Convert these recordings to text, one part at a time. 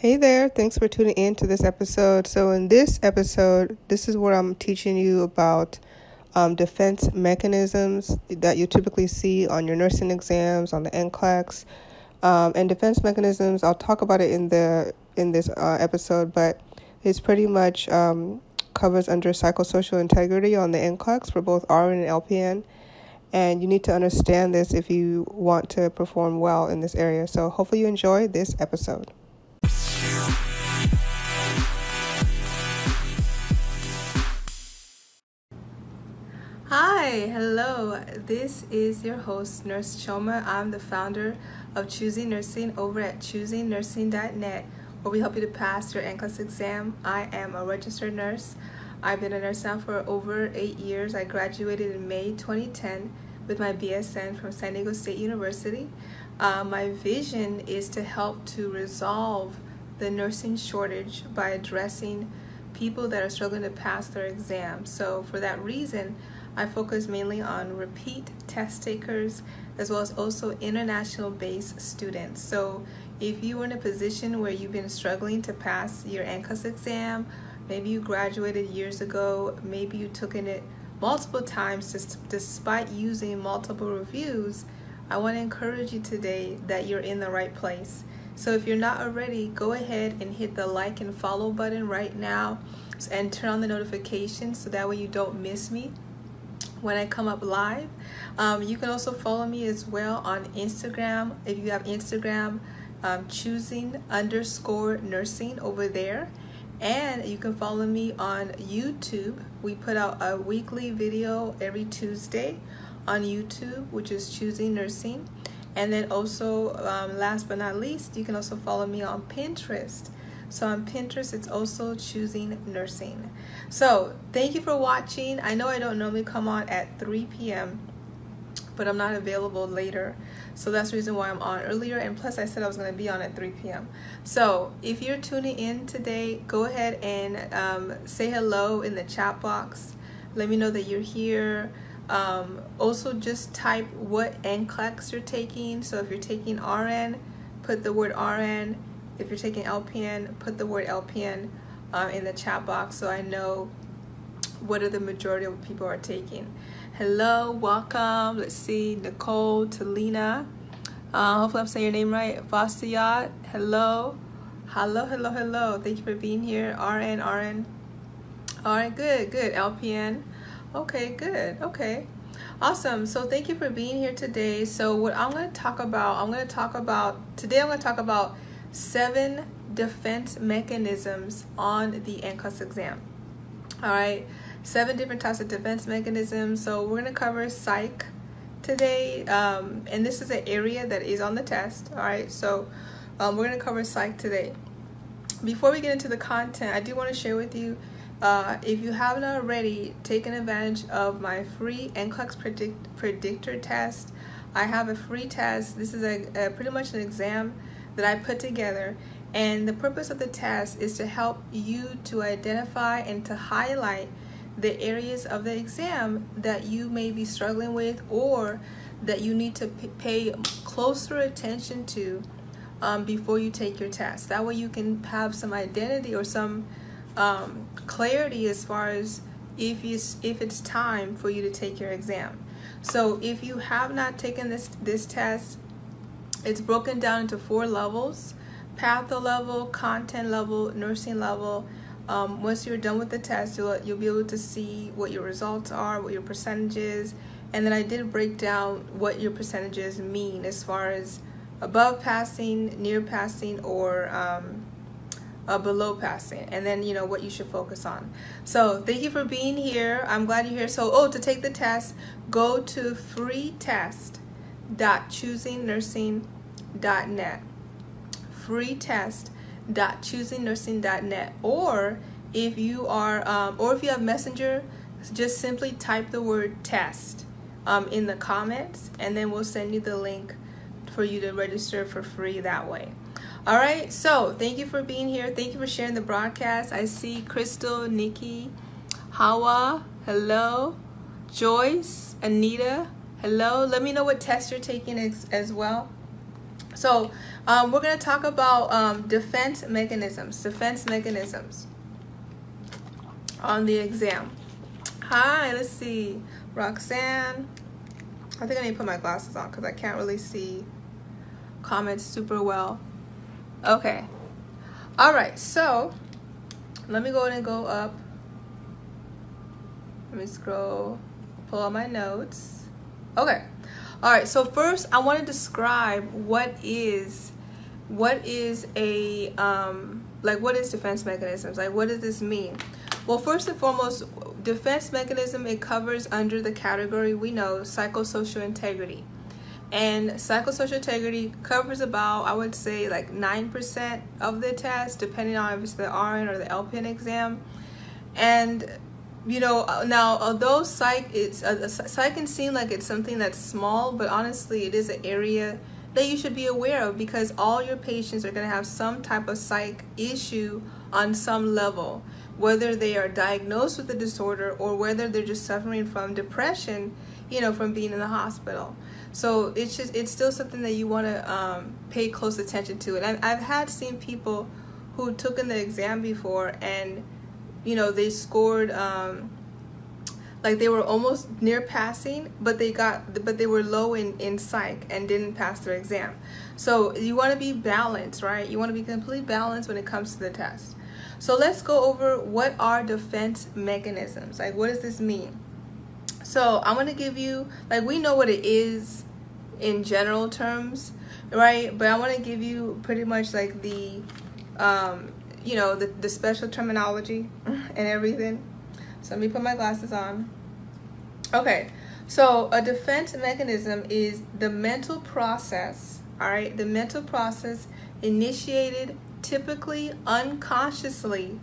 Hey there, thanks for tuning in to this episode. So, in this episode, this is where I'm teaching you about um, defense mechanisms that you typically see on your nursing exams, on the NCLEX, um, and defense mechanisms. I'll talk about it in the in this uh, episode, but it's pretty much um, covers under psychosocial integrity on the NCLEX for both RN and LPN. And you need to understand this if you want to perform well in this area. So, hopefully, you enjoy this episode. Hi, hello. This is your host, Nurse Choma. I'm the founder of Choosing Nursing over at choosingnursing.net, where we help you to pass your NCLEX exam. I am a registered nurse. I've been a nurse now for over eight years. I graduated in May 2010 with my BSN from San Diego State University. Uh, my vision is to help to resolve the nursing shortage by addressing people that are struggling to pass their exams. So, for that reason, I focus mainly on repeat test takers as well as also international based students. So if you are in a position where you've been struggling to pass your NCLEX exam, maybe you graduated years ago, maybe you took in it multiple times just despite using multiple reviews, I want to encourage you today that you're in the right place. So if you're not already, go ahead and hit the like and follow button right now and turn on the notifications so that way you don't miss me when I come up live. Um, you can also follow me as well on Instagram. If you have Instagram, um, choosing underscore nursing over there. And you can follow me on YouTube. We put out a weekly video every Tuesday on YouTube, which is choosing nursing. And then also, um, last but not least, you can also follow me on Pinterest. So on Pinterest, it's also choosing nursing. So thank you for watching. I know I don't normally come on at 3 p.m., but I'm not available later. So that's the reason why I'm on earlier. And plus, I said I was going to be on at 3 p.m. So if you're tuning in today, go ahead and um, say hello in the chat box. Let me know that you're here. Um, also, just type what NCLEX you're taking. So if you're taking RN, put the word RN if you're taking LPN, put the word LPN uh, in the chat box so I know what are the majority of people are taking. Hello, welcome. Let's see, Nicole, Talina. Uh, hopefully I'm saying your name right. Vasiyat, hello. Hello, hello, hello. Thank you for being here. RN, RN. All right, good, good. LPN. Okay, good. Okay. Awesome. So thank you for being here today. So what I'm going to talk about, I'm going to talk about, today I'm going to talk about seven defense mechanisms on the NCLEX exam. All right, seven different types of defense mechanisms. So we're gonna cover psych today, um, and this is an area that is on the test. All right, so um, we're gonna cover psych today. Before we get into the content, I do want to share with you. Uh, if you haven't already taken advantage of my free NCLEX predict- predictor test, I have a free test. This is a, a pretty much an exam that I put together. And the purpose of the test is to help you to identify and to highlight the areas of the exam that you may be struggling with or that you need to pay closer attention to um, before you take your test. That way you can have some identity or some um, clarity as far as if, you, if it's time for you to take your exam. So if you have not taken this, this test, it's broken down into four levels patho level, content level, nursing level. Um, once you're done with the test, you'll, you'll be able to see what your results are, what your percentages, and then I did break down what your percentages mean as far as above passing, near passing, or um, below passing, and then you know what you should focus on. So thank you for being here. I'm glad you're here. So oh, to take the test, go to free test www.choosingnursing.net. Free test www.choosingnursing.net. Or if you are, um, or if you have Messenger, just simply type the word test um, in the comments, and then we'll send you the link for you to register for free that way. All right, so thank you for being here. Thank you for sharing the broadcast. I see Crystal, Nikki, Hawa, hello, Joyce, Anita, Hello, let me know what test you're taking as, as well. So um, we're going to talk about um, defense mechanisms, defense mechanisms on the exam. Hi, let's see. Roxanne. I think I need to put my glasses on because I can't really see comments super well. Okay. All right, so let me go ahead and go up. Let me scroll, pull out my notes. Okay. All right, so first I want to describe what is what is a um like what is defense mechanisms? Like what does this mean? Well, first and foremost, defense mechanism it covers under the category we know psychosocial integrity. And psychosocial integrity covers about, I would say, like 9% of the test, depending on if it's the RN or the LPN exam. And, you know, now, although psych, it's, uh, psych can seem like it's something that's small, but honestly, it is an area that you should be aware of because all your patients are going to have some type of psych issue on some level, whether they are diagnosed with a disorder or whether they're just suffering from depression, you know, from being in the hospital. So it's just it's still something that you want to um, pay close attention to. And I've, I've had seen people who took in the exam before and you know they scored um, like they were almost near passing, but they got but they were low in in psych and didn't pass their exam. So you want to be balanced, right? You want to be completely balanced when it comes to the test. So let's go over what are defense mechanisms. Like what does this mean? So I'm gonna give you like we know what it is in general terms, right? But I want to give you pretty much like the, um, you know, the the special terminology and everything. So let me put my glasses on. Okay, so a defense mechanism is the mental process. All right, the mental process initiated typically unconsciously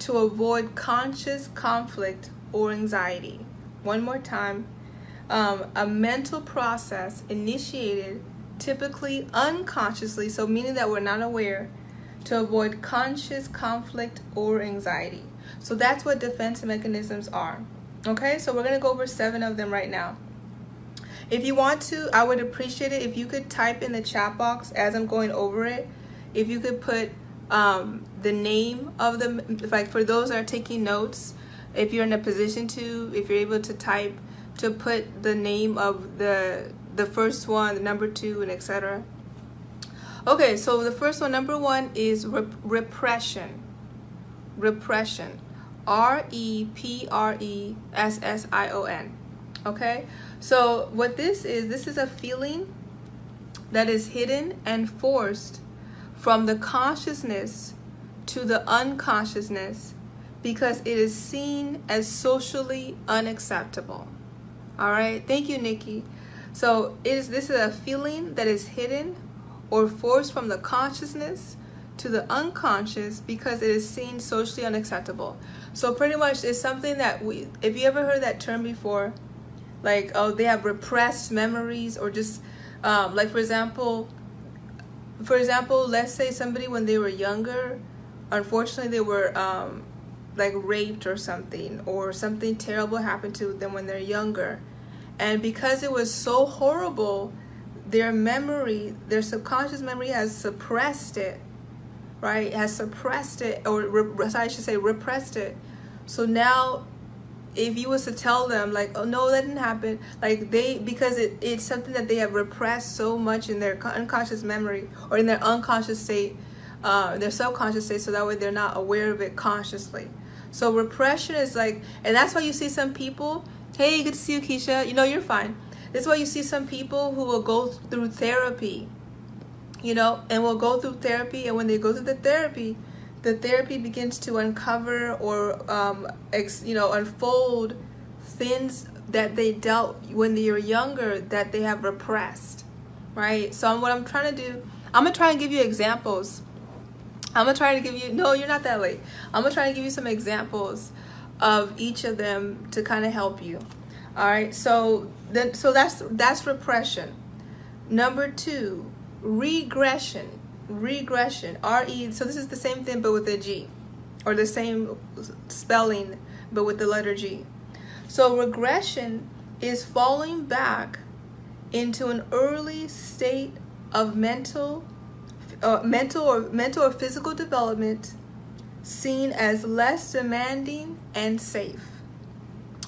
to avoid conscious conflict or anxiety. One more time. Um, a mental process initiated typically unconsciously, so meaning that we're not aware, to avoid conscious conflict or anxiety. So that's what defense mechanisms are. Okay, so we're to go over seven of them right now. If you want to, I would appreciate it if you could type in the chat box as I'm going over it. If you could put um, the name of them, like for those that are taking notes, if you're in a position to, if you're able to type, to put the name of the the first one, the number two, and etc. Okay, so the first one, number one, is rep repression. Repression. R E P R E S S I O N. Okay, so what this is, this is a feeling that is hidden and forced from the consciousness to the unconsciousness because it is seen as socially unacceptable. All right, thank you, Nikki. So is this is a feeling that is hidden or forced from the consciousness to the unconscious because it is seen socially unacceptable. So pretty much it's something that we if you ever heard that term before, like oh they have repressed memories or just um, like for example for example let's say somebody when they were younger unfortunately they were um, like raped or something or something terrible happened to them when they're younger. And because it was so horrible their memory their subconscious memory has suppressed it right? Has suppressed it or re- i should say repressed it. So now if you was to tell them like oh no that didn't happen like they because it, it's something that they have repressed so much in their unconscious memory or in their unconscious state uh, their subconscious state so that way they're not aware of it consciously so repression is like, and that's why you see some people. Hey, good to see you, Keisha. You know you're fine. That's why you see some people who will go through therapy. You know, and will go through therapy, and when they go through the therapy, the therapy begins to uncover or um, ex, you know unfold things that they dealt when they were younger that they have repressed right so what i'm trying to do i'm gonna try and give you examples I'm gonna try to give you, no, you're not that late. I'm gonna try to give you some examples of each of them to kind of help you. All right, so then, so that's that's repression. Number two, regression. Regression. R E. So this is the same thing, but with a G, or the same spelling, but with the letter G. So regression is falling back into an early state of mental, uh, mental or mental or physical development seen as less demanding and safe.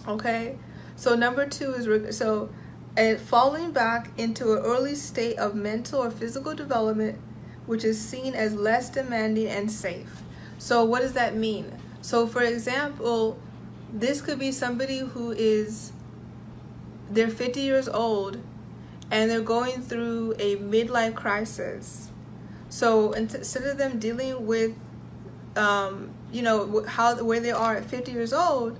Okay, so number two is so, and falling back into an early state of mental or physical development, which is seen as less demanding and safe. So what does that mean? So for example, this could be somebody who is they're 50 years old and they're going through a midlife crisis. So instead of them dealing with, um, you know, how where they are at 50 years old,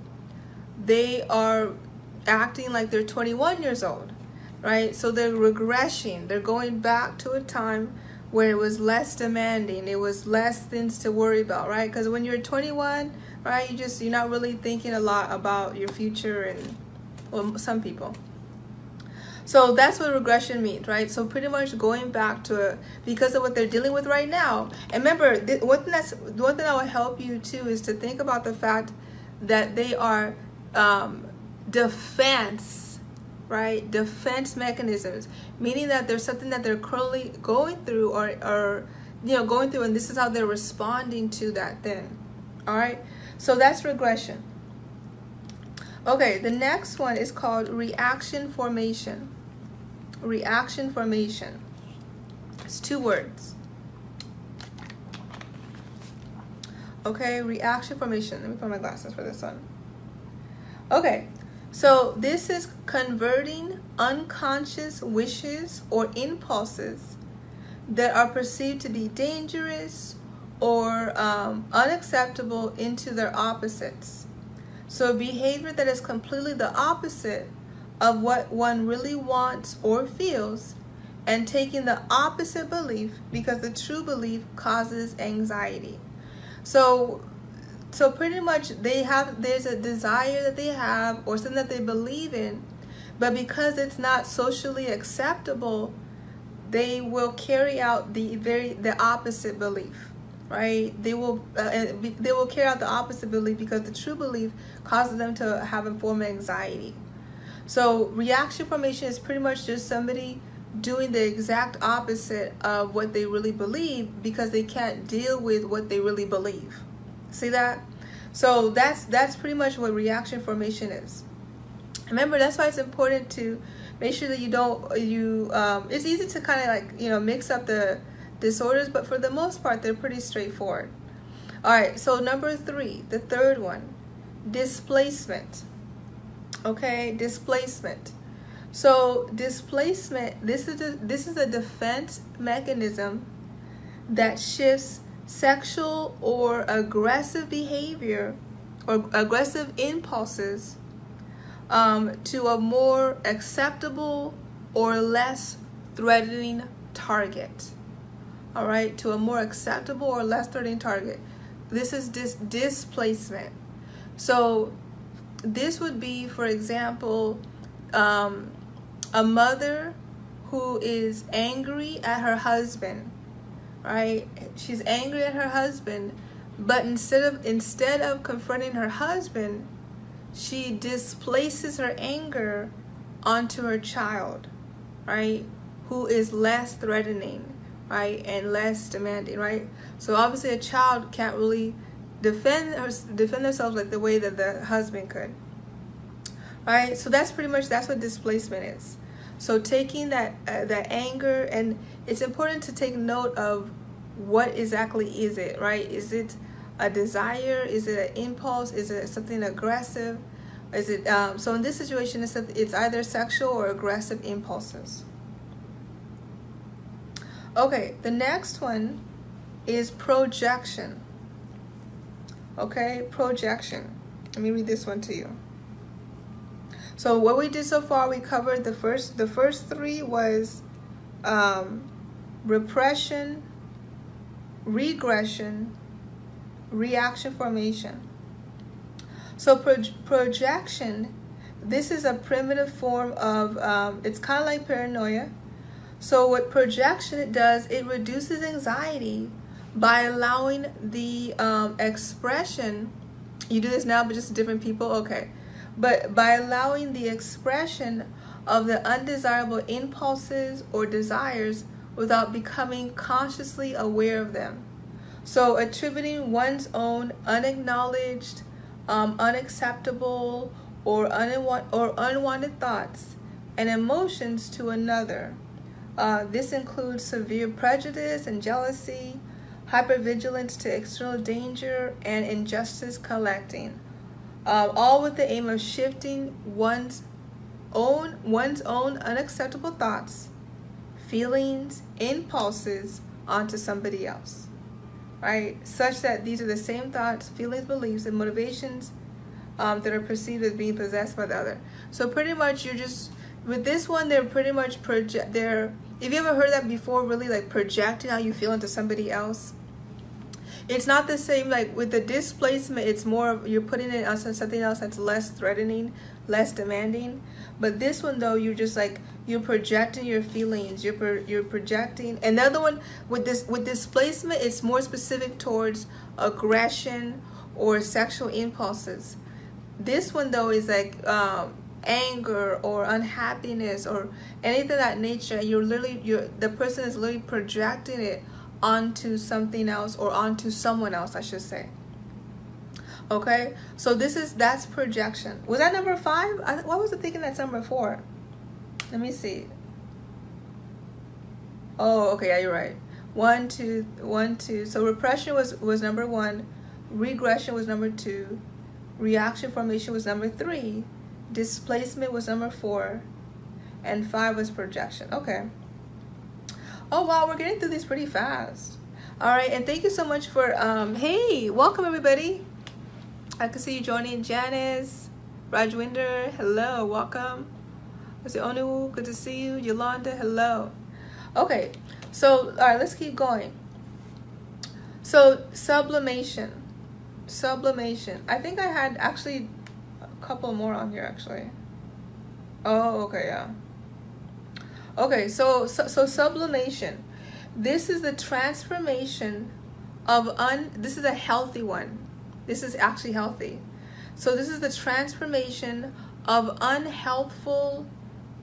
they are acting like they're 21 years old, right? So they're regressing. They're going back to a time where it was less demanding. It was less things to worry about, right? Because when you're 21, right, you just you're not really thinking a lot about your future and well, some people. So that's what regression means, right? So pretty much going back to because of what they're dealing with right now. And remember, one thing that's one thing that will help you too is to think about the fact that they are um, defense, right? Defense mechanisms, meaning that there's something that they're currently going through or, or you know going through, and this is how they're responding to that thing. All right. So that's regression. Okay, the next one is called reaction formation. Reaction formation. It's two words. Okay, reaction formation. Let me put my glasses for this one. Okay, so this is converting unconscious wishes or impulses that are perceived to be dangerous or um, unacceptable into their opposites. So, behavior that is completely the opposite of what one really wants or feels, and taking the opposite belief because the true belief causes anxiety. So, so pretty much they have there's a desire that they have or something that they believe in, but because it's not socially acceptable, they will carry out the very the opposite belief right? They will uh, they will carry out the opposite belief because the true belief causes them to have a form of anxiety. So reaction formation is pretty much just somebody doing the exact opposite of what they really believe because they can't deal with what they really believe. See that? So that's that's pretty much what reaction formation is. Remember, that's why it's important to make sure that you don't you. Um, it's easy to kind of like you know mix up the disorders, but for the most part, they're pretty straightforward. All right, so number three, the third one, displacement. Okay, displacement. So displacement, this is a, this is a defense mechanism that shifts sexual or aggressive behavior or aggressive impulses um, to a more acceptable or less threatening target all right, to a more acceptable or less threatening target. This is dis- displacement. So, this would be, for example, um, a mother who is angry at her husband, right? She's angry at her husband, but instead of instead of confronting her husband, she displaces her anger onto her child, right? Who is less threatening right, and less demanding, right? So obviously, a child can't really defend her, defend themselves like the way that the husband could, right? So that's pretty much that's what displacement is. So taking that uh, that anger, and it's important to take note of what exactly is it, right? Is it a desire? Is it an impulse? Is it something aggressive? Is it um, so? In this situation, it's, it's either sexual or aggressive impulses. Okay, the next one is projection. Okay, projection. Let me read this one to you. So what we did so far, we covered the first. The first three was um, repression, regression, reaction formation. So pro- projection, this is a primitive form of. Um, it's kind of like paranoia so, what projection does, it reduces anxiety by allowing the um, expression. You do this now, but just different people, okay. But by allowing the expression of the undesirable impulses or desires without becoming consciously aware of them. So, attributing one's own unacknowledged, um, unacceptable, or, unwa- or unwanted thoughts and emotions to another. Uh, this includes severe prejudice and jealousy, hypervigilance to external danger, and injustice collecting, uh, all with the aim of shifting one's own one's own unacceptable thoughts, feelings, impulses onto somebody else. Right? Such that these are the same thoughts, feelings, beliefs, and motivations um, that are perceived as being possessed by the other. So pretty much you're just with this one they're pretty much project they're if you ever heard that before really like projecting how you feel into somebody else it's not the same like with the displacement it's more of you're putting it on something else that's less threatening less demanding. But this one though you're just like you're projecting your feelings you're pro- you're projecting. Another one with this with displacement it's more specific towards aggression or sexual impulses. This one though is like um, anger or unhappiness or anything that nature you're literally you're the person is literally projecting it onto something else or onto someone else i should say. Okay? So this is that's projection. Was that number five? I, what was I thinking that's number four? Let me see. Oh okay yeah you're right. One two one two. So repression was was number one. Regression was number two. Reaction formation was number three. Displacement was number four. And five was projection. Okay oh wow we're getting through these pretty fast. All right and thank you so much for um hey welcome everybody. I can see you joining janice rajwinder hello welcome. It onu good to see you. Yolanda hello. Okay so all right let's keep going. So sublimation sublimation. I think i had actually a couple more on here actually. Oh okay yeah okay so so, so sublimation. This is the transformation of un this is a healthy one. This is actually healthy. So this is the transformation of unhealthful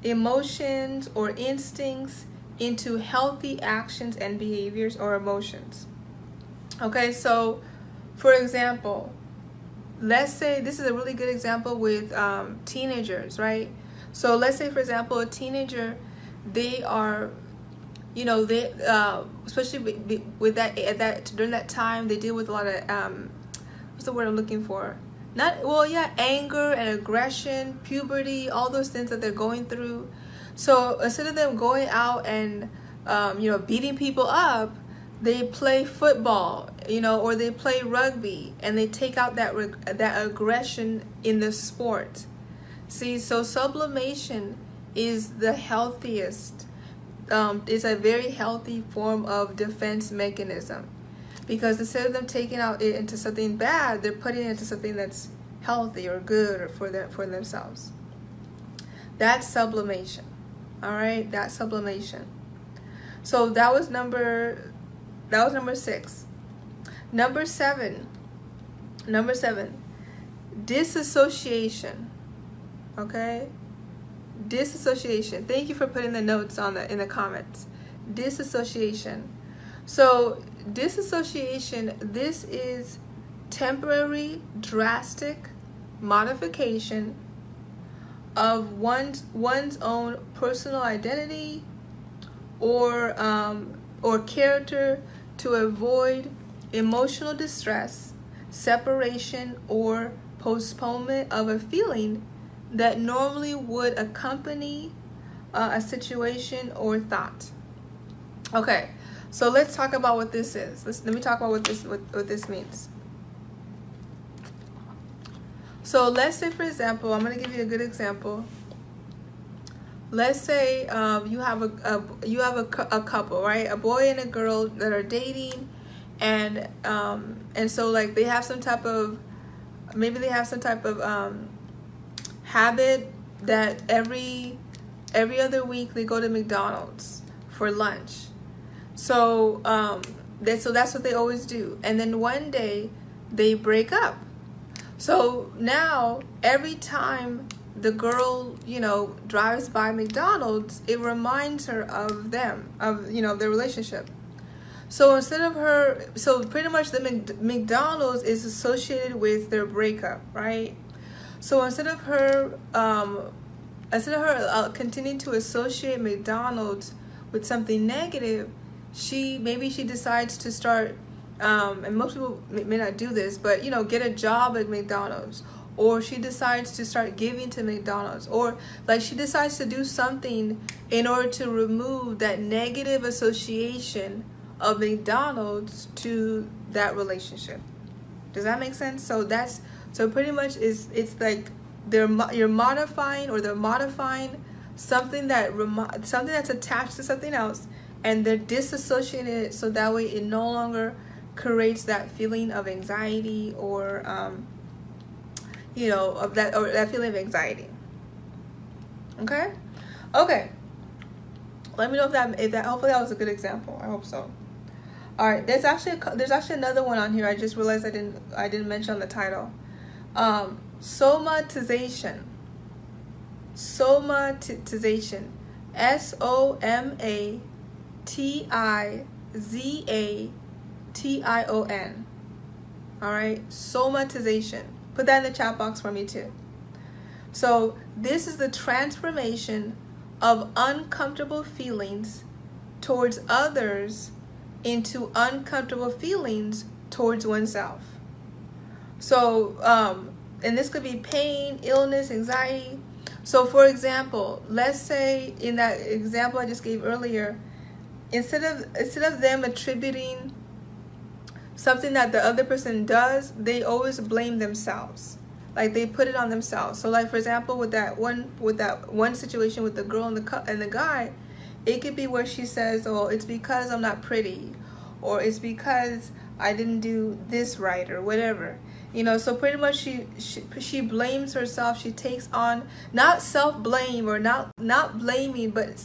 emotions or instincts into healthy actions and behaviors or emotions. Okay so for example, let's say this is a really good example with um, teenagers, right? So let's say, for example, a teenager, they are, you know, they uh, especially with that at that during that time they deal with a lot of um, what's the word I'm looking for? Not well, yeah, anger and aggression, puberty, all those things that they're going through. So instead of them going out and um, you know beating people up, they play football you know, or they play rugby and they take out that that aggression in the sport. See, so sublimation is the healthiest. Um, it's a very healthy form of defense mechanism because instead of them taking out it into something bad, they're putting it into something that's healthy or good or for them for themselves. That's sublimation. All right, that's sublimation. So that was number that was number six. Number seven. Number seven. Disassociation. Okay? Disassociation. Thank you for putting the notes on the in the comments. Disassociation. So disassociation, this is temporary drastic modification of one's one's own personal identity or um, or character to avoid emotional distress, separation, or postponement of a feeling that normally would accompany uh, a situation or thought. Okay, so let's talk about what this is. Let's, let me talk about what this what, what this means. So let's say, for example, I'm going to give you a good example. Let's say um, you have a, a you have a, a couple, right? A boy and a girl that are dating, and um and so like they have some type of maybe they have some type of um habit that every every other week they go to McDonald's for lunch. So um that so that's what they always do. And then one day they break up. So now every time the girl, you know, drives by McDonald's, it reminds her of them, of, you know, their relationship. So instead of her, so pretty much the McDonald's is associated with their breakup, right? So instead of her, um, instead of her uh, continuing to associate McDonald's with something negative, she maybe she decides to start, um, and most people may not do this, but you know, get a job at McDonald's or she decides to start giving to McDonald's or like she decides to do something in order to remove that negative association of McDonald's to that relationship. Does that make sense? So that's so pretty much is it's like they're you're modifying or they're modifying something that something that's attached to something else and they're disassociating it so that way it no longer creates that feeling of anxiety or um, you know, of that or that feeling of anxiety. Okay? Okay. Let me know if that if that hopefully that was a good example. I hope so. All right, there's actually a, there's actually another one on here. I just realized I didn't I didn't mention the title. Um, somatization. Somatization. S O M A T I Z A T I O N. All right, somatization. Put that in the chat box for me too. So, this is the transformation of uncomfortable feelings towards others into uncomfortable feelings towards oneself. So, um, and this could be pain, illness, anxiety. So, for example, let's say in that example I just gave earlier, instead of instead of them attributing something that the other person does, they always blame themselves. Like they put it on themselves. So like for example, with that one with that one situation with the girl and the and the guy, it could be where she says, "Oh, it's because I'm not pretty," or "It's because I didn't do this right," or whatever. You know, so pretty much she she, she blames herself. She takes on not self blame or not not blaming, but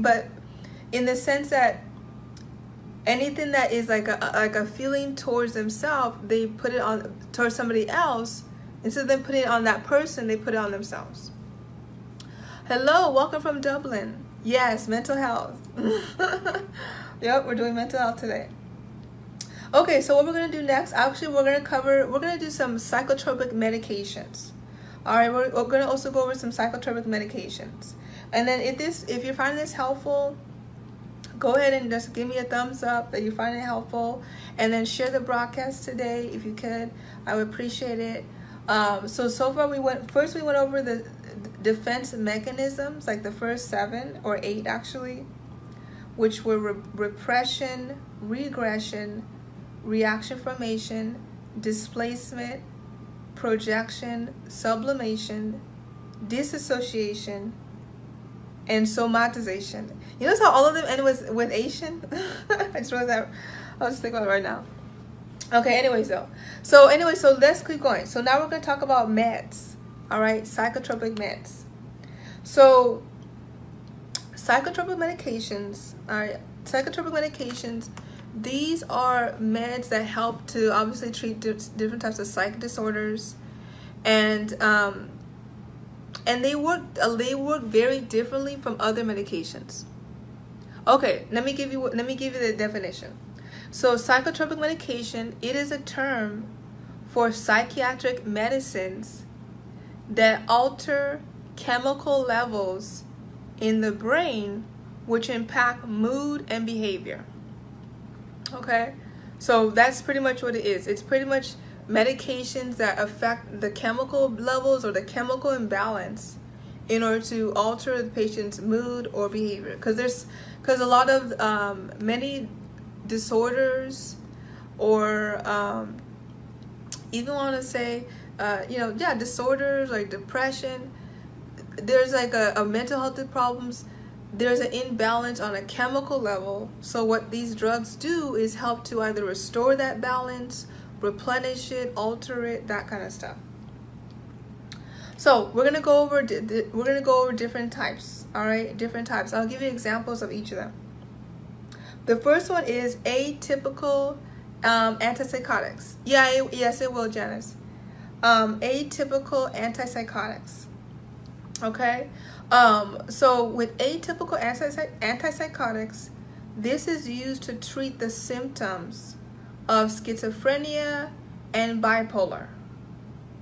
but in the sense that anything that is like a like a feeling towards themselves, they put it on towards somebody else. Instead of them putting it on that person, they put it on themselves. Hello, welcome from Dublin. Yes, mental health. yep, we're doing mental health today. Okay, so what we're gonna do next? Actually, we're gonna cover. We're gonna do some psychotropic medications. All right, we're, we're gonna also go over some psychotropic medications. And then if this, if you find this helpful, go ahead and just give me a thumbs up that you find it helpful and then share the broadcast today if you could i would appreciate it um, so so far we went first we went over the defense mechanisms like the first seven or eight actually which were re repression regression reaction formation displacement projection sublimation disassociation and somatization. You notice how all of them end with with Asian? I just realized that. I'll just think about it right now. Okay, anyways though. So anyway, so let's keep going. So now we're gonna talk about meds. All right, psychotropic meds. So psychotropic medications, all right, psychotropic medications, these are meds that help to obviously treat different types of psych disorders. And um, and they work uh, they work very differently from other medications. Okay, let me give you let me give you the definition. So psychotropic medication, it is a term for psychiatric medicines that alter chemical levels in the brain which impact mood and behavior. Okay? So that's pretty much what it is. It's pretty much medications that affect the chemical levels or the chemical imbalance in order to alter the patient's mood or behavior because there's because a lot of um, many disorders or um, even want to say uh, you know yeah disorders like depression there's like a, a mental health problems there's an imbalance on a chemical level so what these drugs do is help to either restore that balance replenish it, alter it, that kind of stuff. So we're gonna go over we're gonna go over different types. All right, different types. I'll give you examples of each of them. The first one is atypical um, antipsychotics. Yeah, yes, it will, Janice. Um, atypical antipsychotics. Okay, um, so with atypical antipsychotics, this is used to treat the symptoms of schizophrenia and bipolar,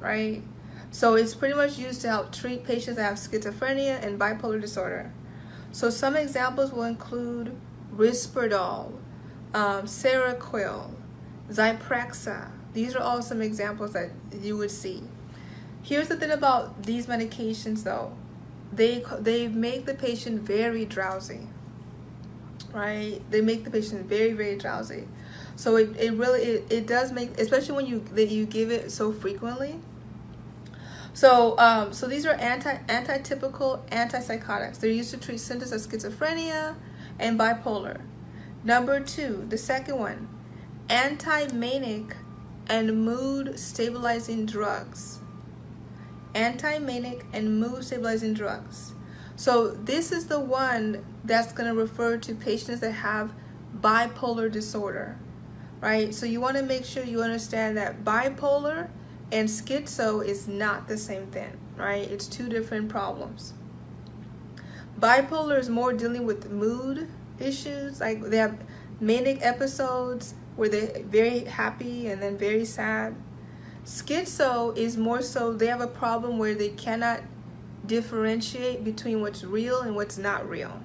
right? So it's pretty much used to help treat patients that have schizophrenia and bipolar disorder. So some examples will include Risperdal, um, Seroquel, Zyprexa. These are all some examples that you would see. Here's the thing about these medications though. They, they make the patient very drowsy, right? They make the patient very, very drowsy. So it, it really, it, it does make, especially when you, that you give it so frequently, so, um, so these are anti anti-typical antipsychotics. They're used to treat symptoms of schizophrenia and bipolar. Number two, the second one, anti-manic and mood stabilizing drugs anti-manic and mood stabilizing drugs. So this is the one that's going to refer to patients that have bipolar disorder, right? So you want to make sure you understand that bipolar and schizo is not the same thing, right? It's two different problems. Bipolar is more dealing with mood issues, like they have manic episodes where they're very happy and then very sad. Schizo is more so they have a problem where they cannot differentiate between what's real and what's not real.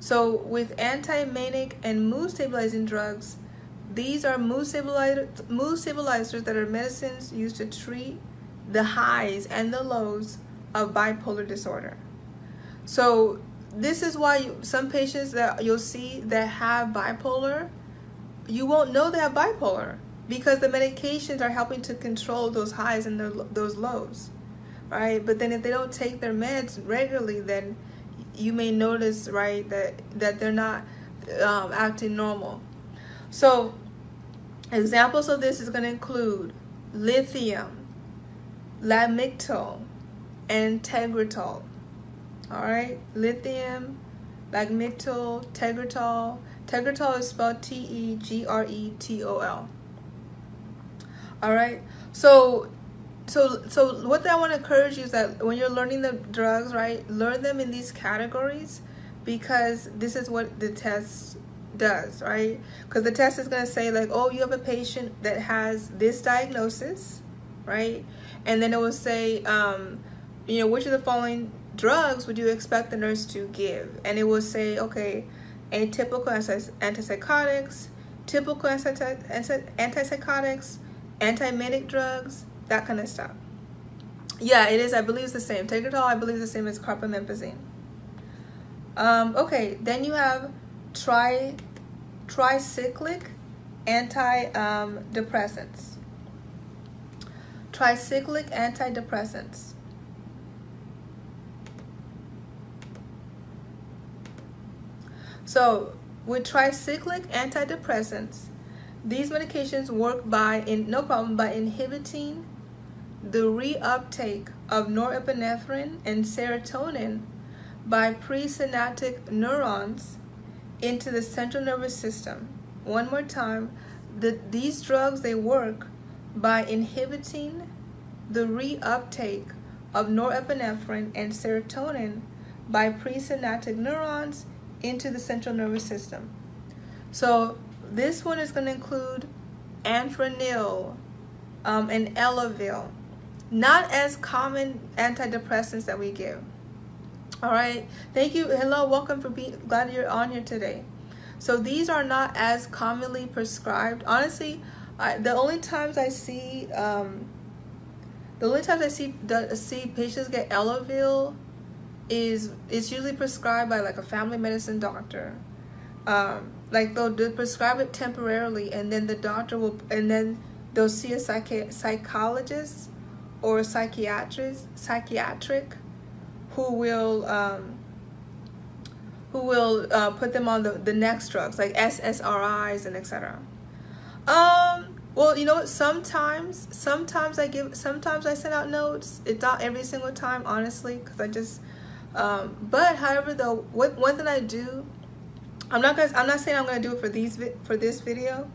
So with anti-manic and mood stabilizing drugs, these are mood stabilizers, mood stabilizers that are medicines used to treat the highs and the lows of bipolar disorder. So this is why you, some patients that you'll see that have bipolar, you won't know they have bipolar because the medications are helping to control those highs and the, those lows, right? But then if they don't take their meds regularly, then you may notice, right, that that they're not um, acting normal. So examples of this is going to include lithium, lamictal, and tegretol. All right, lithium, lamictal, tegretol. Tegretol is spelled T-E-G-R-E-T-O-L. All right. So so so what I want to encourage you is that when you're learning the drugs, right, learn them in these categories because this is what the test does, right? Because the test is going to say like, oh, you have a patient that has this diagnosis, right? And then it will say, um, you know, which of the following drugs would you expect the nurse to give? And it will say, okay, atypical antipsychotics, typical antipsychotics, anti-manic drugs, that kind of stuff. Yeah, it is. I believe it's the same. Tegretol, I believe, the same as carbamazepine. Um, okay, then you have tri tricyclic antidepressants. Tricyclic antidepressants. So, with tricyclic antidepressants, these medications work by, in, no problem, by inhibiting the reuptake of norepinephrine and serotonin by presynaptic neurons into the central nervous system. One more time, the, these drugs, they work by inhibiting the reuptake of norepinephrine and serotonin by presynaptic neurons into the central nervous system. So this one is going to include Anafranil um, and Elavil, not as common antidepressants that we give. All right, thank you. Hello, welcome for being glad you're on here today. So these are not as commonly prescribed. Honestly, I, the only times I see um, the only times I see the, see patients get Elavil is it's usually prescribed by like a family medicine doctor. Um, like they'll prescribe it temporarily and then the doctor will and then they'll see a psychi- psychologist or a psychiatrist psychiatric who will um, who will uh, put them on the, the next drugs like SSRIs and etc. Um, well, you know what? Sometimes, sometimes I give, sometimes I send out notes. It's not every single time, honestly, because I just. Um, but however, though, what one thing I do I'm not gonna. I'm not saying I'm gonna do it for these for this video.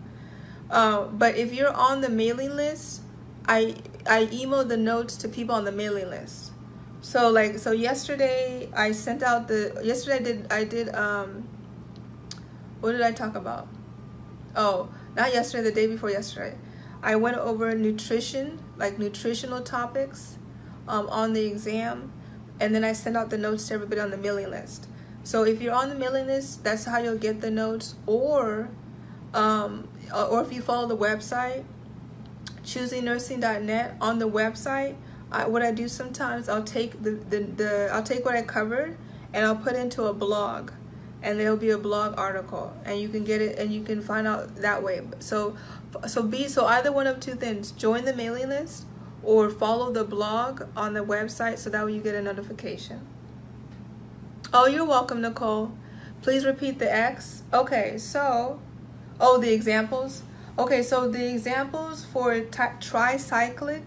Uh, but if you're on the mailing list, I I email the notes to people on the mailing list. so like so yesterday I sent out the yesterday I did I did um what did I talk about? Oh, not yesterday, the day before yesterday. I went over nutrition, like nutritional topics um, on the exam, and then I sent out the notes to everybody on the mailing list. So if you're on the mailing list, that's how you'll get the notes, or um, or if you follow the website, choosingnursing.net on the website. I, what I do sometimes, I'll take the, the, the I'll take what I covered and I'll put into a blog. And there'll be a blog article and you can get it and you can find out that way. So so be so either one of two things join the mailing list or follow the blog on the website so that way you get a notification oh you're welcome nicole please repeat the x okay so oh the examples okay so the examples for tricyclic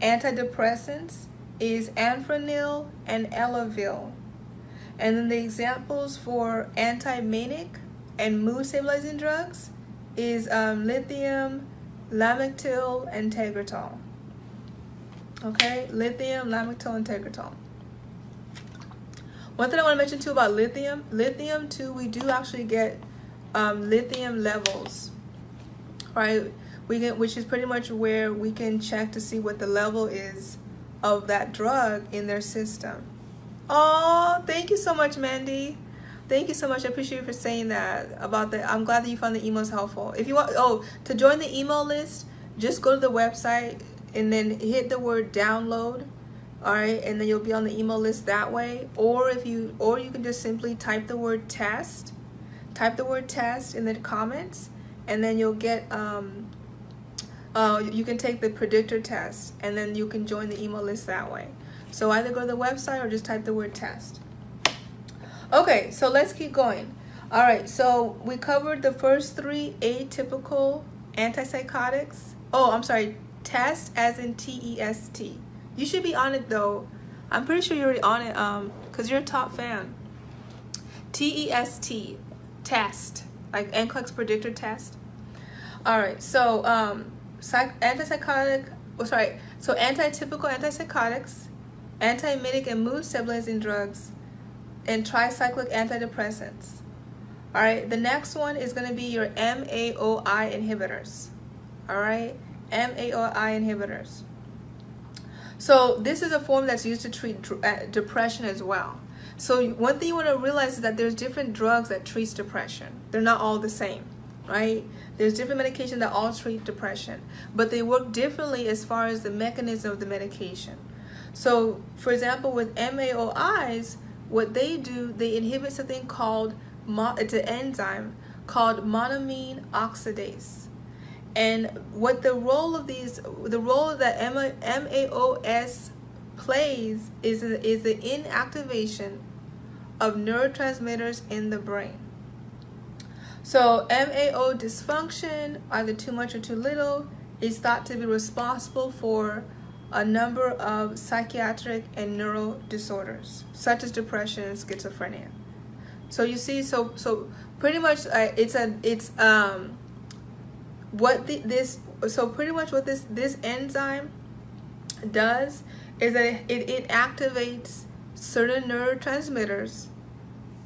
antidepressants is anafranil and elavil and then the examples for anti-manic and mood stabilizing drugs is um, lithium, lamictal, and tegretol. Okay, lithium, lamictal, and tegretol. One thing I want to mention too about lithium, lithium too, we do actually get um, lithium levels, right? We get, which is pretty much where we can check to see what the level is of that drug in their system. Oh, thank you so much, Mandy. Thank you so much. I appreciate you for saying that about the. I'm glad that you found the emails helpful. If you want, oh, to join the email list, just go to the website and then hit the word download. All right, and then you'll be on the email list that way. Or if you, or you can just simply type the word test, type the word test in the comments, and then you'll get um, uh, you can take the predictor test and then you can join the email list that way. So either go to the website or just type the word test. Okay, so let's keep going. All right, so we covered the first three atypical antipsychotics. Oh, I'm sorry, test as in T E S T. You should be on it though. I'm pretty sure you're already on it um cuz you're a top fan. T E S T test, like NCLEX predictor test. All right, so um psych- antipsychotic, oh sorry, so antitypical antipsychotics anti-manic and mood stabilizing drugs, and tricyclic antidepressants. All right, the next one is going to be your MAOI inhibitors. All right, MAOI inhibitors. So this is a form that's used to treat uh, depression as well. So one thing you want to realize is that there's different drugs that treats depression. They're not all the same, right? There's different medications that all treat depression, but they work differently as far as the mechanism of the medication. So, for example, with MAOIs, what they do, they inhibit something called, it's an enzyme called monoamine oxidase. And what the role of these, the role that MAOS plays is, is the inactivation of neurotransmitters in the brain. So MAO dysfunction, either too much or too little, is thought to be responsible for a number of psychiatric and neural disorders, such as depression and schizophrenia. So you see, so so pretty much uh, it's a it's um what the, this so pretty much what this this enzyme does is that it, it activates certain neurotransmitters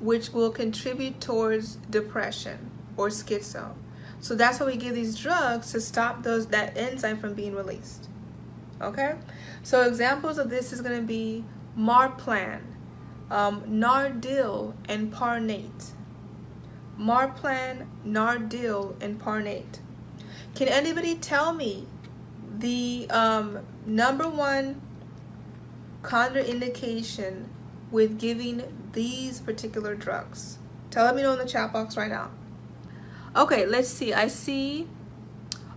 which will contribute towards depression or schizo. So that's why we give these drugs to stop those that enzyme from being released. Okay, so examples of this is going to be Marplan, um, Nardil, and Parnate. Marplan, Nardil, and Parnate. Can anybody tell me the um, number one contraindication with giving these particular drugs? Tell me in the chat box right now. Okay, let's see. I see.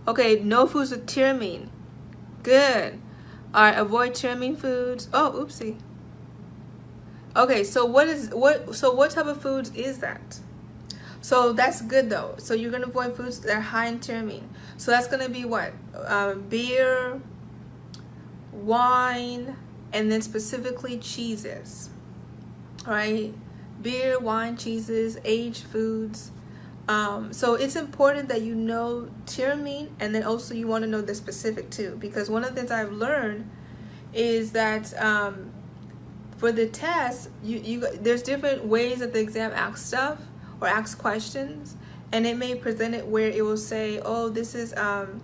Okay, no foods with tyramine. Good. All right, avoid tyramine foods. Oh, oopsie. Okay, so what is what? So what type of foods is that? So that's good though. So you're gonna avoid foods that are high in tyramine. So that's gonna be what? Um, beer, wine, and then specifically cheeses. Right, beer, wine, cheeses, aged foods. Um, so it's important that you know tyramine and then also you want to know the specific too because one of the things I've learned is that um, for the test, you, you there's different ways that the exam asks stuff or ask questions, and it may present it where it will say, "Oh, this is um,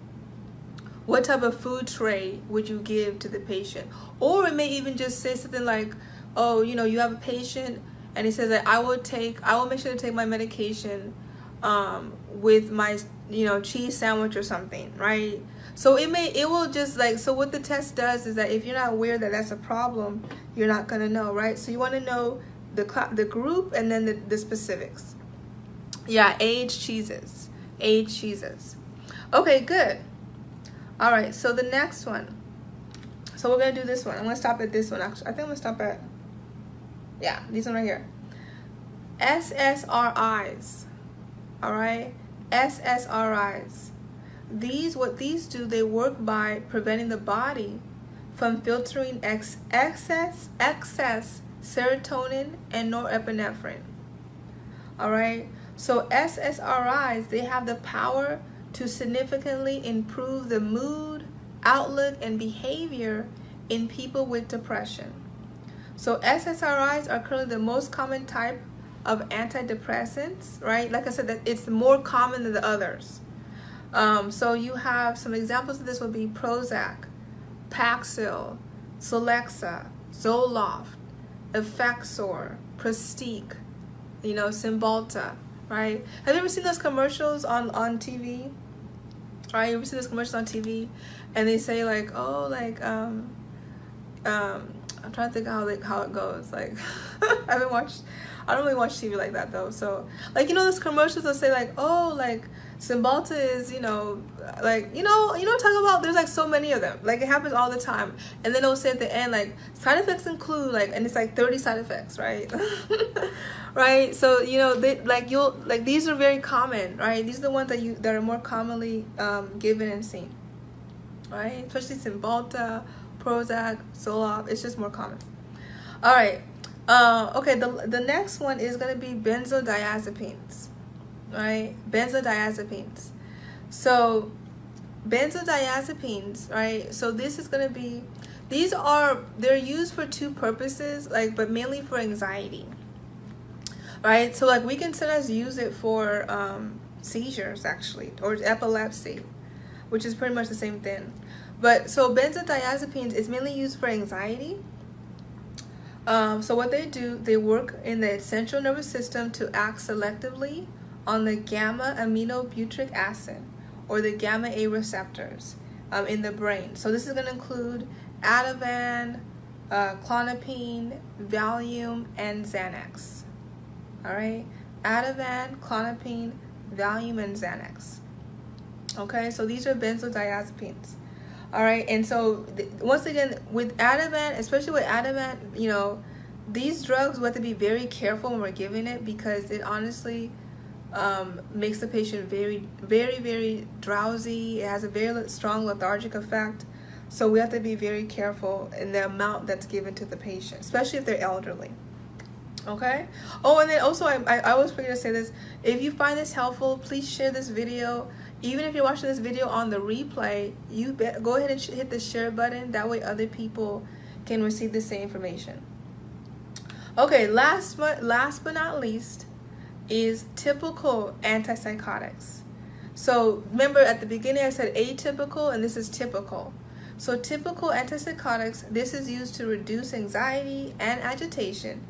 what type of food tray would you give to the patient?" Or it may even just say something like, "Oh, you know, you have a patient, and he says that I will take, I will make sure to take my medication um, with my, you know, cheese sandwich or something, right?" So it may it will just like so what the test does is that if you're not aware that that's a problem, you're not gonna know, right? So you want to know the the group and then the, the specifics. Yeah, age cheeses, age cheeses. Okay, good. All right, so the next one. So we're gonna do this one. I'm gonna stop at this one. Actually, I think I'm gonna stop at. Yeah, this one right here. SSRIs. All right, SSRIs. These, what these do, they work by preventing the body from filtering ex excess, excess serotonin and norepinephrine. All right. So SSRIs, they have the power to significantly improve the mood, outlook, and behavior in people with depression. So SSRIs are currently the most common type of antidepressants, right? Like I said, that it's more common than the others. Um, so you have some examples of this would be Prozac, Paxil, Celexa, Zoloft, Effexor, Pristiq, you know, Cymbalta, right? Have you ever seen those commercials on, on TV? Right, you ever seen those commercials on TV? And they say like, oh, like, um, um, I'm trying to think how like how it goes. Like, I haven't watched. I don't really watch TV like that though. So, like, you know, those commercials that say like, oh, like Cymbalta is, you know, like, you know, you know, talk about, there's like so many of them. Like, it happens all the time. And then it'll say at the end, like, side effects include, like, and it's like 30 side effects, right? right? So, you know, they, like, you'll, like, these are very common, right? These are the ones that you, that are more commonly um, given and seen, right? Especially Cymbalta, Prozac, Zoloft, it's just more common. All right. Uh, okay, the, the next one is going to be benzodiazepines right? Benzodiazepines. So, benzodiazepines, right? So this is gonna be, these are they're used for two purposes, like but mainly for anxiety, right? So like we can sometimes use it for um, seizures actually or epilepsy, which is pretty much the same thing. But so benzodiazepines is mainly used for anxiety. Um, so what they do, they work in the central nervous system to act selectively on the gamma aminobutyric acid or the GABA-A receptors um, in the brain. So this is going to include Ativan, uh, Klonopin, Valium, and Xanax. All right, Ativan, Klonopin, Valium, and Xanax. Okay, so these are benzodiazepines. All right, and so once again, with Ativan, especially with Ativan, you know, these drugs we have to be very careful when we're giving it because it honestly um, makes the patient very, very, very drowsy. It has a very strong lethargic effect. So we have to be very careful in the amount that's given to the patient, especially if they're elderly. Okay. Oh, and then also, I, I, always forget to say this. If you find this helpful, please share this video. Even if you're watching this video on the replay, you be, go ahead and hit the share button. That way, other people can receive the same information. Okay. Last but last but not least, is typical antipsychotics. So remember at the beginning I said atypical and this is typical. So typical antipsychotics, this is used to reduce anxiety and agitation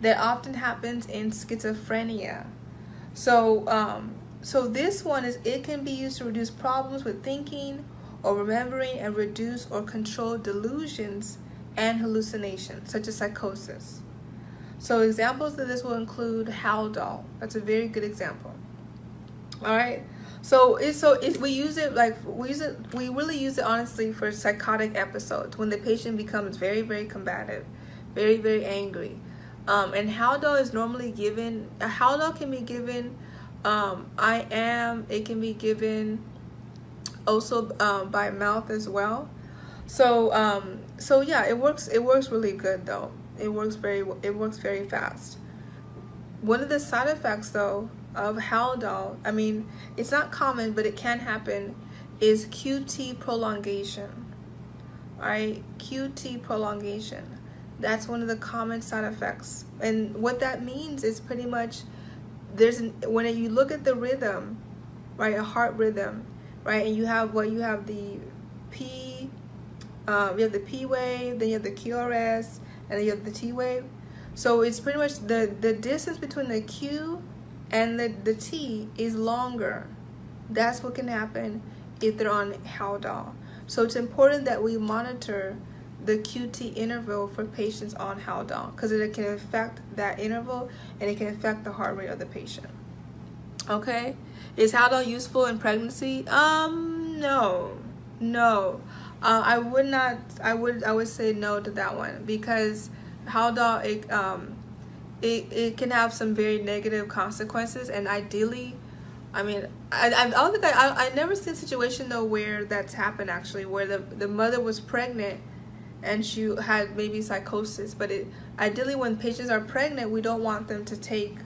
that often happens in schizophrenia. So um, so this one is it can be used to reduce problems with thinking or remembering and reduce or control delusions and hallucinations such as psychosis. So examples of this will include Haldol. That's a very good example. All right. So it's so if we use it like we use it we really use it honestly for psychotic episodes when the patient becomes very very combative, very very angry. Um, and Haldol is normally given. Haldol can be given. Um, I am. It can be given also um, by mouth as well. So um, so yeah, it works. It works really good though. It works very it works very fast. One of the side effects though of Haldol, I mean, it's not common, but it can happen, is QT prolongation. Right? QT prolongation. That's one of the common side effects. And what that means is pretty much there's an, when you look at the rhythm, right, a heart rhythm, right, and you have what you have the P, um, you have the P wave, then you have the QRS, and you have the T wave. So it's pretty much the the distance between the Q and the the T is longer. That's what can happen if they're on Haldol. So it's important that we monitor the QT interval for patients on Haldol because it can affect that interval and it can affect the heart rate of the patient. Okay, is Haldol useful in pregnancy? Um, no, no. Uh, I would not. I would. I would say no to that one because Haldol it um it it can have some very negative consequences and ideally I mean, I, I don't think I, I, I never seen a situation though where that's happened actually, where the, the mother was pregnant and she had maybe psychosis. But it ideally, when patients are pregnant, we don't want them to take,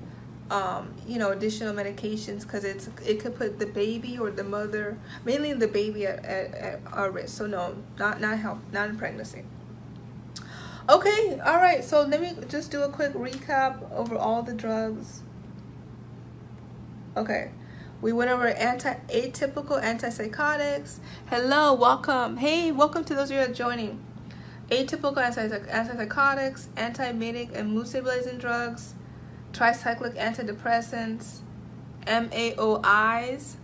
um, you know, additional medications because it's it could put the baby or the mother, mainly the baby, at, at, at risk. So no, not not help, not in pregnancy. Okay, all right. So let me just do a quick recap over all the drugs. Okay. We went over anti atypical antipsychotics. Hello, welcome. Hey, welcome to those of you who are joining. Atypical antipsychotics, anti-manic and mood stabilizing drugs, tricyclic antidepressants, MAOIs.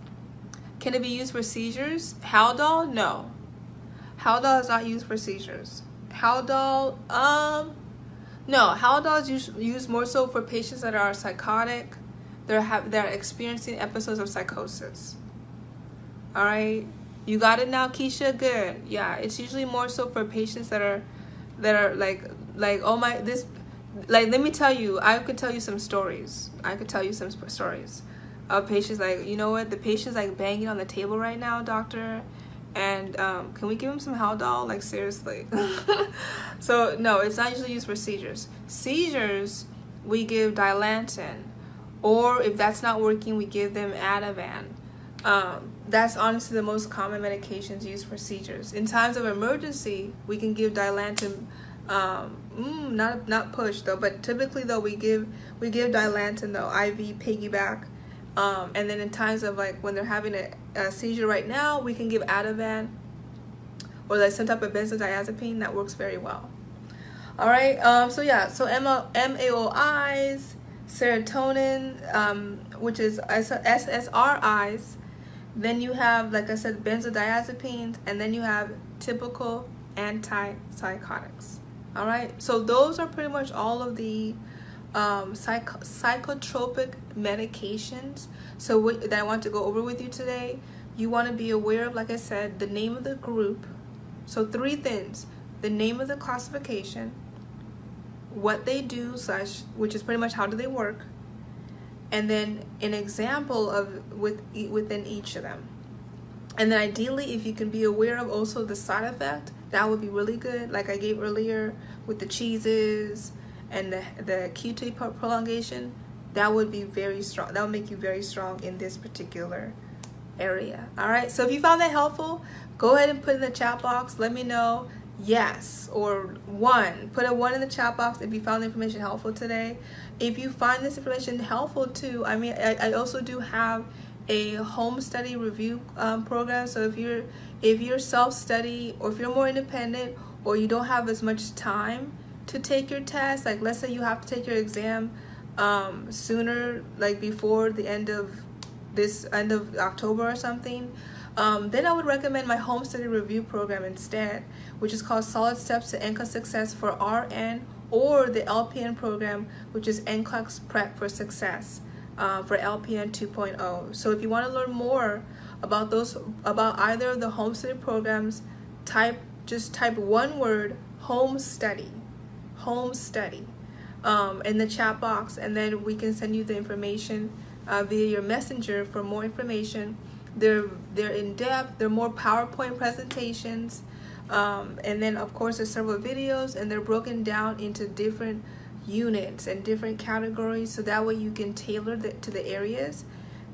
Can it be used for seizures? Haldol? No. Haldol is not used for seizures. Haldol, um, no. Haldol is used, more so for patients that are psychotic they're have they're experiencing episodes of psychosis. All right, you got it now, Keisha. Good. Yeah, it's usually more so for patients that are that are like like oh my this like let me tell you i could tell you some stories i could tell you some stories of patients like you know what the patient's like banging on the table right now doctor and um, can we give him some haldol like seriously so no it's not usually used for seizures seizures we give dilantin or if that's not working, we give them Ativan. Um, that's honestly the most common medications used for seizures. In times of emergency, we can give Dilantin. Um, mm, not not push though, but typically though we give we give Dilantin though IV piggyback. Um, and then in times of like when they're having a, a seizure right now, we can give Ativan or like some type of benzodiazepine that works very well. All right. Um, so yeah. So MAOIs serotonin, um, which is SSRIs. Then you have, like I said, benzodiazepines, and then you have typical antipsychotics. All right, so those are pretty much all of the um, psych- psychotropic medications. So what, that I want to go over with you today, you want to be aware of, like I said, the name of the group. So three things: the name of the classification, what they do slash which is pretty much how do they work and then an example of with within each of them and then ideally if you can be aware of also the side effect that would be really good. Like i gave earlier with the cheeses and the, the qt prolongation that would be very strong that would make you very strong in this particular area. All right so if you found that helpful go ahead and put in the chat box. Let me know yes or one. Put a one in the chat box if you found the information helpful today. If you find this information helpful too i mean i, I also do have a home study review um, program. So if you're if you're self-study or if you're more independent or you don't have as much time to take your test like let's say you have to take your exam um, sooner like before the end of this end of october or something um, then I would recommend my home study review program instead, which is called Solid Steps to NCLEX Success for RN or the LPN program, which is NCLEX Prep for Success uh, for LPN 2.0. So if you want to learn more about those, about either of the home study programs, type just type one word home study, home study um, in the chat box, and then we can send you the information uh, via your messenger for more information they're they're in depth. They're more PowerPoint presentations, um, and then of course there's several videos, and they're broken down into different units and different categories, so that way you can tailor to the areas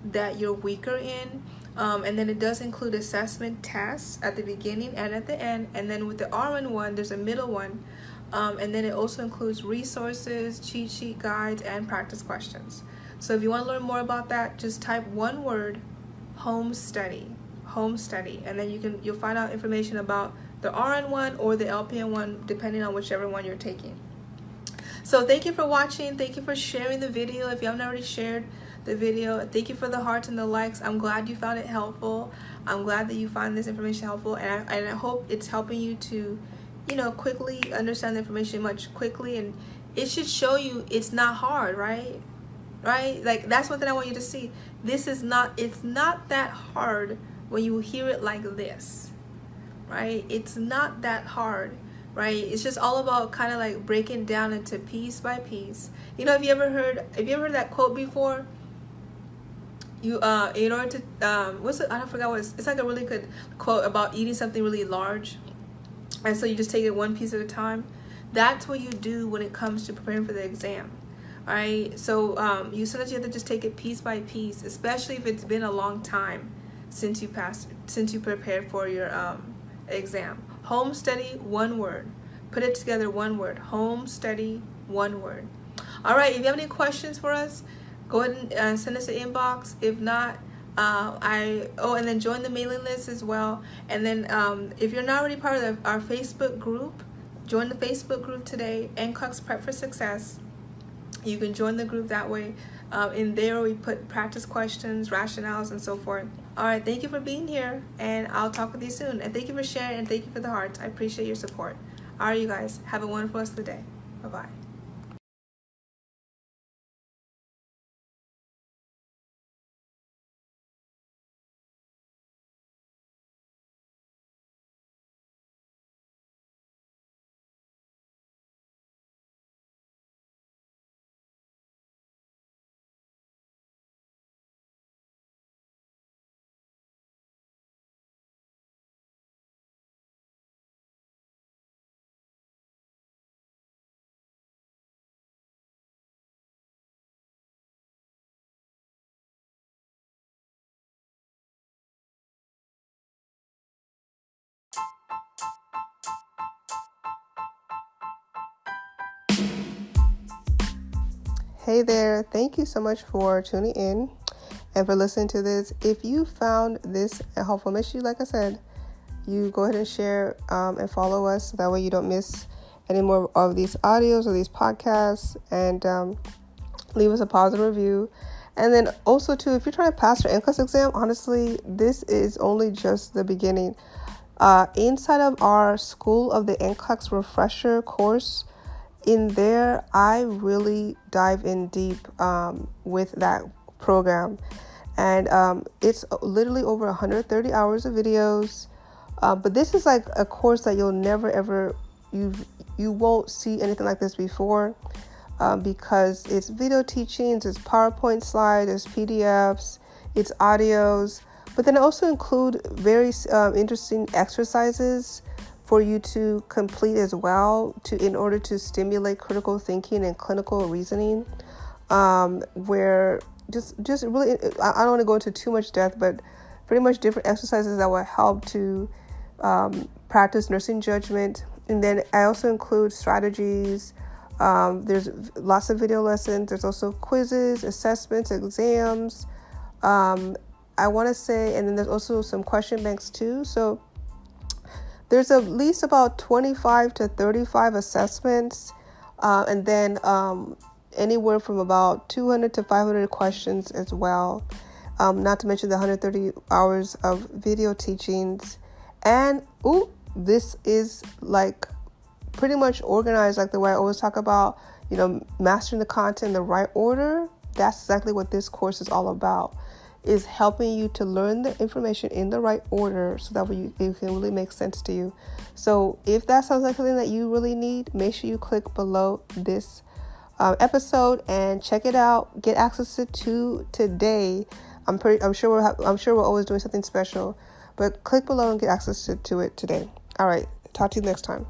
that you're weaker in. Um, and then it does include assessment tests at the beginning and at the end. And then with the RN one, there's a middle one Um, and then it also includes resources, cheat sheet guides, and practice questions. So if you want to learn more about that, just type one word, home study, home study, and then you can you'll find out information about the RN one or the LPN one, depending on whichever one you're taking. So thank you for watching. Thank you for sharing the video. If you haven't already shared the video, thank you for the hearts and the likes. I'm glad you found it helpful. I'm glad that you find this information helpful, and I, and I hope it's helping you to, you know, quickly understand the information much quickly, and it should show you it's not hard, right? Right? Like that's one thing I want you to see. This is not. It's not that hard when you hear it like this, right? It's not that hard right? It's just all about kind of like breaking down into piece by piece. You know have you ever heard have you ever heard that quote before? You uh in order to um what's it i don't forget what it's, it's like a really good quote about eating something really large and so you just take it one piece at a time. That's what you do when it comes to preparing for the exam all right so um you sometimes you have to just take it piece by piece especially if it's been a long time since you passed since you prepared for your um exam home study one word put it together one word home study one word all right if you have any questions for us go ahead and uh, send us an inbox. If not, uh, I oh and then join the mailing list as well. And then um, if you're not already part of the, our Facebook group, join the Facebook group today. NCLEX Prep for Success. You can join the group that way. Uh, in there, we put practice questions, rationales, and so forth. All right, thank you for being here, and I'll talk with you soon. And thank you for sharing, and thank you for the hearts. I appreciate your support. All right, you guys, have a wonderful rest of the day. Bye bye. Hey there, thank you so much for tuning in and for listening to this. If you found this helpful, make sure, like I said, you go ahead and share um, and follow us. That way you don't miss any more of these audios or these podcasts and um, leave us a positive review. And then also, too, if you're trying to pass your NCLEX exam, honestly, this is only just the beginning. Uh, inside of our School of the NCLEX Refresher course, in there, I really dive in deep um, with that program. And um, it's literally over 130 hours of videos. Uh, but this is like a course that you'll never ever, you you won't see anything like this before um, because it's video teachings, it's PowerPoint slides, it's PDFs, it's audios. But then I also include very um, interesting exercises for you to complete as well to in order to stimulate critical thinking and clinical reasoning um, where just just really I don't want to go into too much depth but pretty much different exercises that will help to um, practice nursing judgment. And then I also include strategies. Um, there's lots of video lessons. There's also quizzes assessments exams. Um, I want to say and then there's also some question banks too. So there's at least about 25 to 35 assessments, uh, and then um, anywhere from about 200 to 500 questions as well. Um, not to mention the 130 hours of video teachings. And, ooh, this is like pretty much organized like the way I always talk about, you know, mastering the content in the right order. That's exactly what this course is all about is helping you to learn the information in the right order so that you, it can really make sense to you. So, if that sounds like something that you really need, make sure you click below this uh, episode and check it out. Get access to today. I'm pretty. I'm sure we're. Ha- I'm sure we're always doing something special, but click below and get access to, to it today. All right. Talk to you next time.